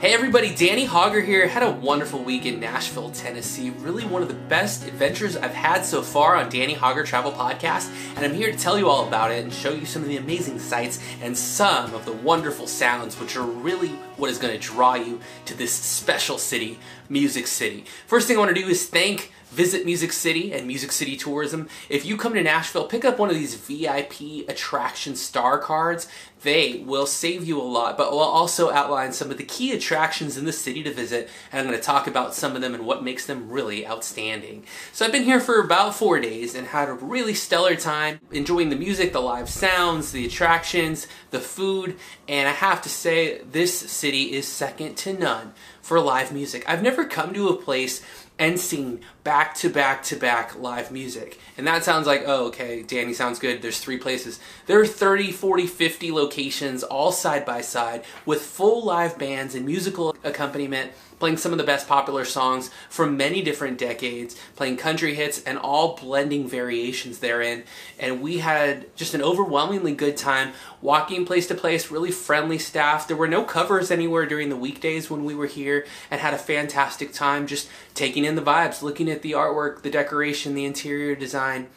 Hey everybody, Danny Hauger here. Had a wonderful week in Nashville, Tennessee. Really one of the best adventures I've had so far on Danny Hauger Travel Podcast, and I'm here to tell you all about it and show you some of the amazing sights and some of the wonderful sounds which are really what is going to draw you to this special city, Music City. First thing I want to do is thank Visit Music City and Music City Tourism. If you come to Nashville, pick up one of these VIP attraction star cards. They will save you a lot, but will also outline some of the key attractions in the city to visit, and I'm going to talk about some of them and what makes them really outstanding. So I've been here for about four days and had a really stellar time enjoying the music, the live sounds, the attractions, the food, and I have to say, this city is second to none for live music. I've never come to a place and sing back to back to back live music. And that sounds like, oh, okay, Danny sounds good. There's three places. There are 30, 40, 50 locations all side by side with full live bands and musical accompaniment playing some of the best popular songs from many different decades, playing country hits and all blending variations therein. And we had just an overwhelmingly good time walking place to place, really friendly staff. There were no covers anywhere during the weekdays when we were here and had a fantastic time just taking in the vibes, looking at the artwork, the decoration, the interior design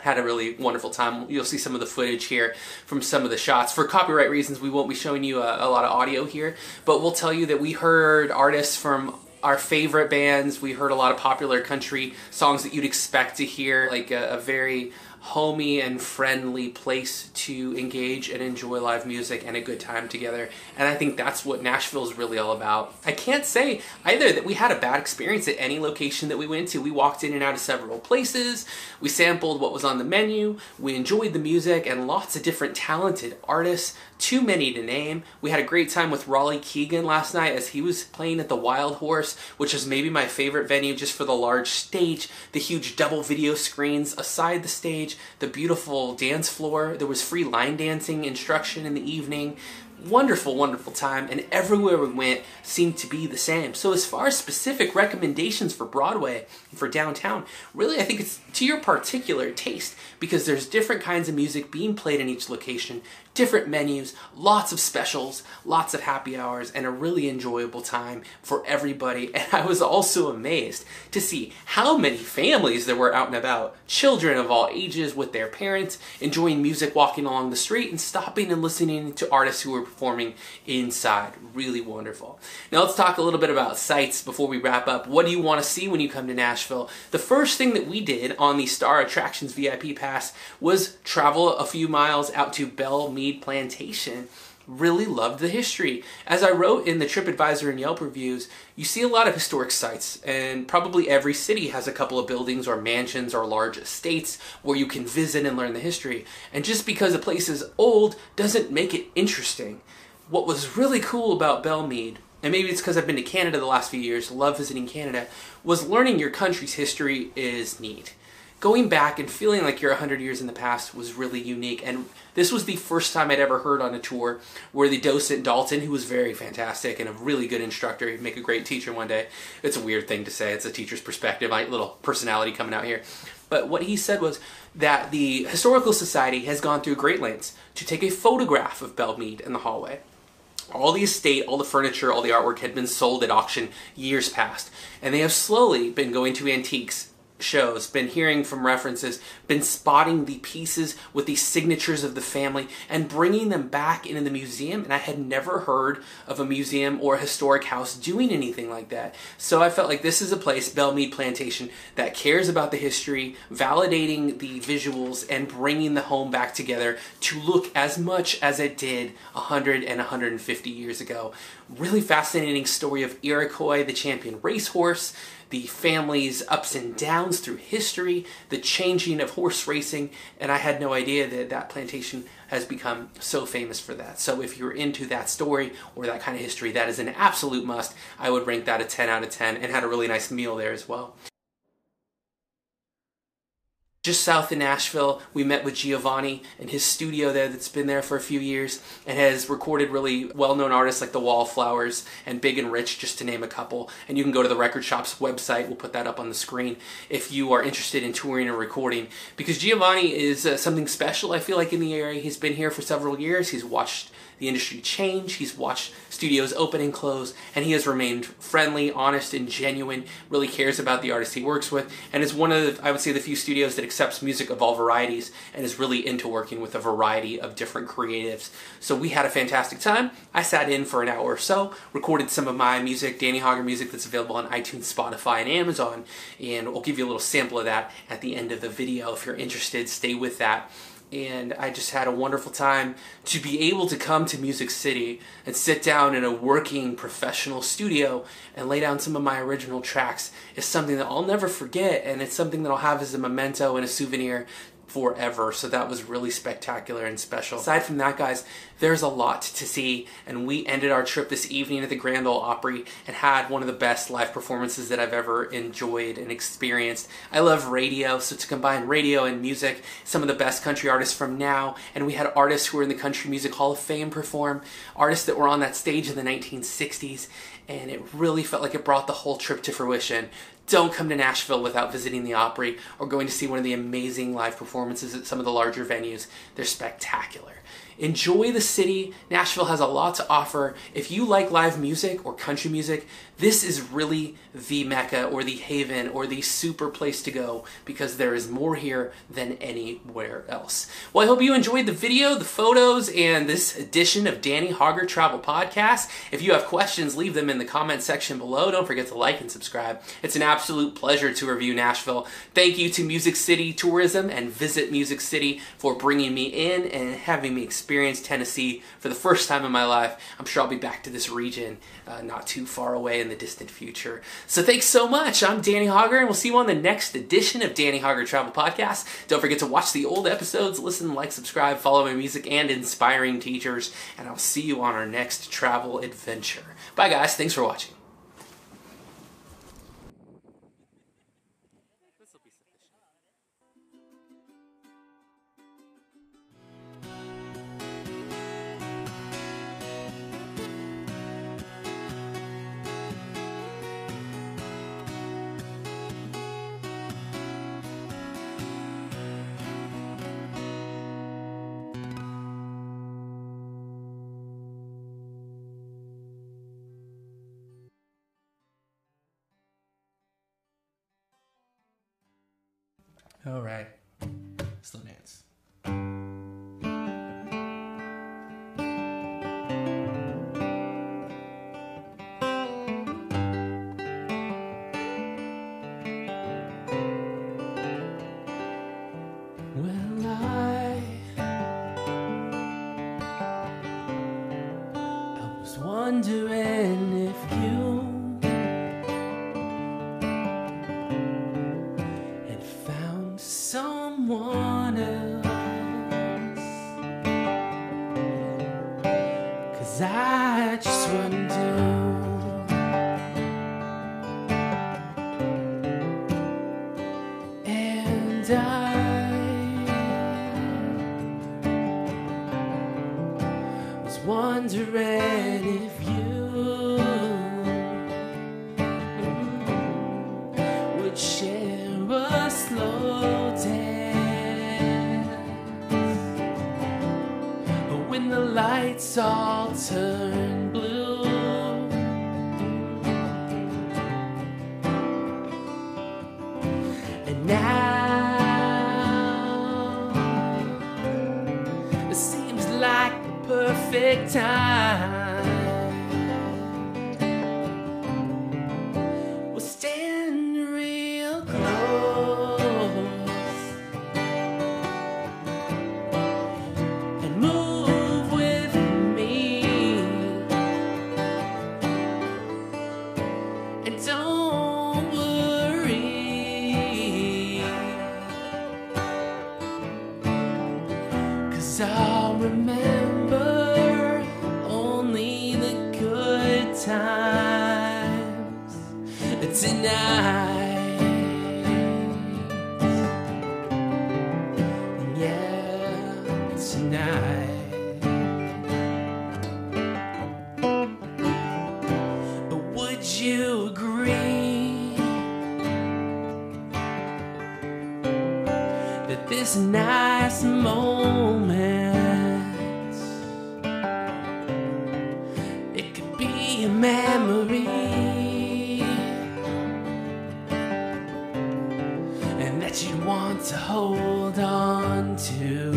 had a really wonderful time. You'll see some of the footage here from some of the shots. For copyright reasons, we won't be showing you a, a, lot of audio here, but we'll tell you that we heard artists from our favorite bands. We heard a lot of popular country songs that you'd expect to hear, like a, a very homey and friendly place to engage and enjoy live music and a good time together. And I think that's what Nashville is really all about. I can't say either that we had a bad experience at any location that we went to. We walked in and out of several places, we sampled what was on the menu, we enjoyed the music and lots of different talented artists, too many to name. We had a great time with Raleigh Keegan last night as he was playing at the Wild Horse, which is maybe my favorite venue just for the large stage, the huge double video screens aside the stage, the beautiful dance floor. There was free line dancing instruction in the evening. Wonderful, wonderful time, and everywhere we went seemed to be the same. So, as far as specific recommendations for Broadway and for downtown, really I think it's to your particular taste because there's different kinds of music being played in each location, different menus, lots of specials, lots of happy hours, and a really enjoyable time for everybody. And I was also amazed to see how many families there were out and about, children of all ages with their parents, enjoying music walking along the street and stopping and listening to artists who were performing inside. Really wonderful. Now let's talk a little bit about sights before we wrap up. What do you want to see when you come to Nashville? The first thing that we did on the Star Attractions VIP pass was travel a few miles out to Belle Meade Plantation really loved the history. As I wrote in the TripAdvisor and Yelp reviews, you see a lot of historic sites, and probably every city has a couple of buildings or mansions or large estates where you can visit and learn the history. And just because a place is old doesn't make it interesting. What was really cool about Belle Meade and maybe it's because I've been to Canada the last few years, love visiting Canada, was learning your country's history is neat going back and feeling like you're 100 years in the past was really unique. And this was the first time I'd ever heard on a tour where the docent Dalton, who was very fantastic and a really good instructor, he'd make a great teacher one day. It's a weird thing to say, it's a teacher's perspective, my little personality coming out here. But what he said was that the Historical Society has gone through great lengths to take a photograph of Belle Meade in the hallway all the estate, all the furniture, all the artwork had been sold at auction years past. And they have slowly been going to antiques shows, been hearing from references, been spotting the pieces with the signatures of the family and bringing them back into the museum. And I had never heard of a museum or a historic house doing anything like that. So I felt like this is a place, Belle Meade Plantation, that cares about the history, validating the visuals, and bringing the home back together to look as much as it did 100 and 150 years ago. Really fascinating story of Iroquois, the champion racehorse the family's ups and downs through history, the changing of horse racing, and I had no idea that that plantation has become so famous for that. So if you're into that story or that kind of history, that is an absolute must. I would rank that a 10 out of 10 and had a really nice meal there as well. Just south of Nashville, we met with Giovanni in his studio there that's been there for a few years and has recorded really well known artists like the Wallflowers and Big and Rich, just to name a couple. And you can go to the record shop's website, we'll put that up on the screen if you are interested in touring and recording. Because Giovanni is uh, something special, I feel like, in the area. He's been here for several years, he's watched the industry change. He's watched studios open and close, and he has remained friendly, honest, and genuine. Really cares about the artists he works with, and is one of, I would say, the few studios that accepts music of all varieties and is really into working with a variety of different creatives. So we had a fantastic time. I sat in for an hour or so, recorded some of my music, Danny Hauger music that's available on iTunes, Spotify, and Amazon, and we'll give you a little sample of that at the end of the video. If you're interested, stay with that and I just had a wonderful time to be able to come to Music City and sit down in a working professional studio and lay down some of my original tracks. Is something that I'll never forget and it's something that I'll have as a memento and a souvenir forever. So that was really spectacular and special. Aside from that, guys, there's a lot to see, and we ended our trip this evening at the Grand Ole Opry and had one of the best live performances that I've ever enjoyed and experienced. I love radio, so to combine radio and music, some of the best country artists from now, and we had artists who were in the Country Music Hall of Fame perform, artists that were on that stage in the 1960s, and it really felt like it brought the whole trip to fruition don't come to Nashville without visiting the Opry or going to see one of the amazing live performances at some of the larger venues. They're spectacular. Enjoy the city. Nashville has a lot to offer. If you like live music or country music, this is really the mecca or the haven or the super place to go because there is more here than anywhere else. Well, I hope you enjoyed the video, the photos, and this edition of Danny Hauger Travel Podcast. If you have questions, leave them in the comment section below. Don't forget to like and subscribe. It's an absolute pleasure to review Nashville. Thank you to Music City Tourism and Visit Music City for bringing me in and having me experience Tennessee for the first time in my life. I'm sure I'll be back to this region uh, not too far away in the distant future. So thanks so much. I'm Danny Hauger, and we'll see you on the next edition of Danny Hauger Travel Podcast. Don't forget to watch the old episodes, listen, like, subscribe, follow my music and inspiring teachers, and I'll see you on our next travel adventure. Bye, guys. Thanks for watching. All right. Slow dance. I just wouldn't do. And I was wondering lights all turned blue. And now it seems like the perfect time. I'll remember only the good times tonight. Yeah, tonight. But would you agree that this nice moment? To hold on to.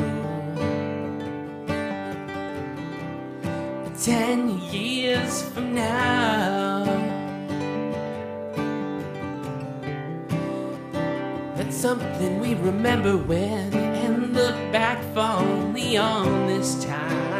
Ten years from now. That's something we remember when and look back fondly on this time.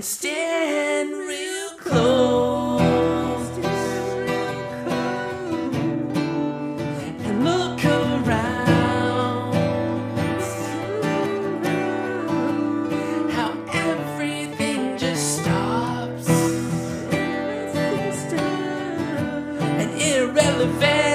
and stand real close. And look around. How everything just stops. And irrelevant.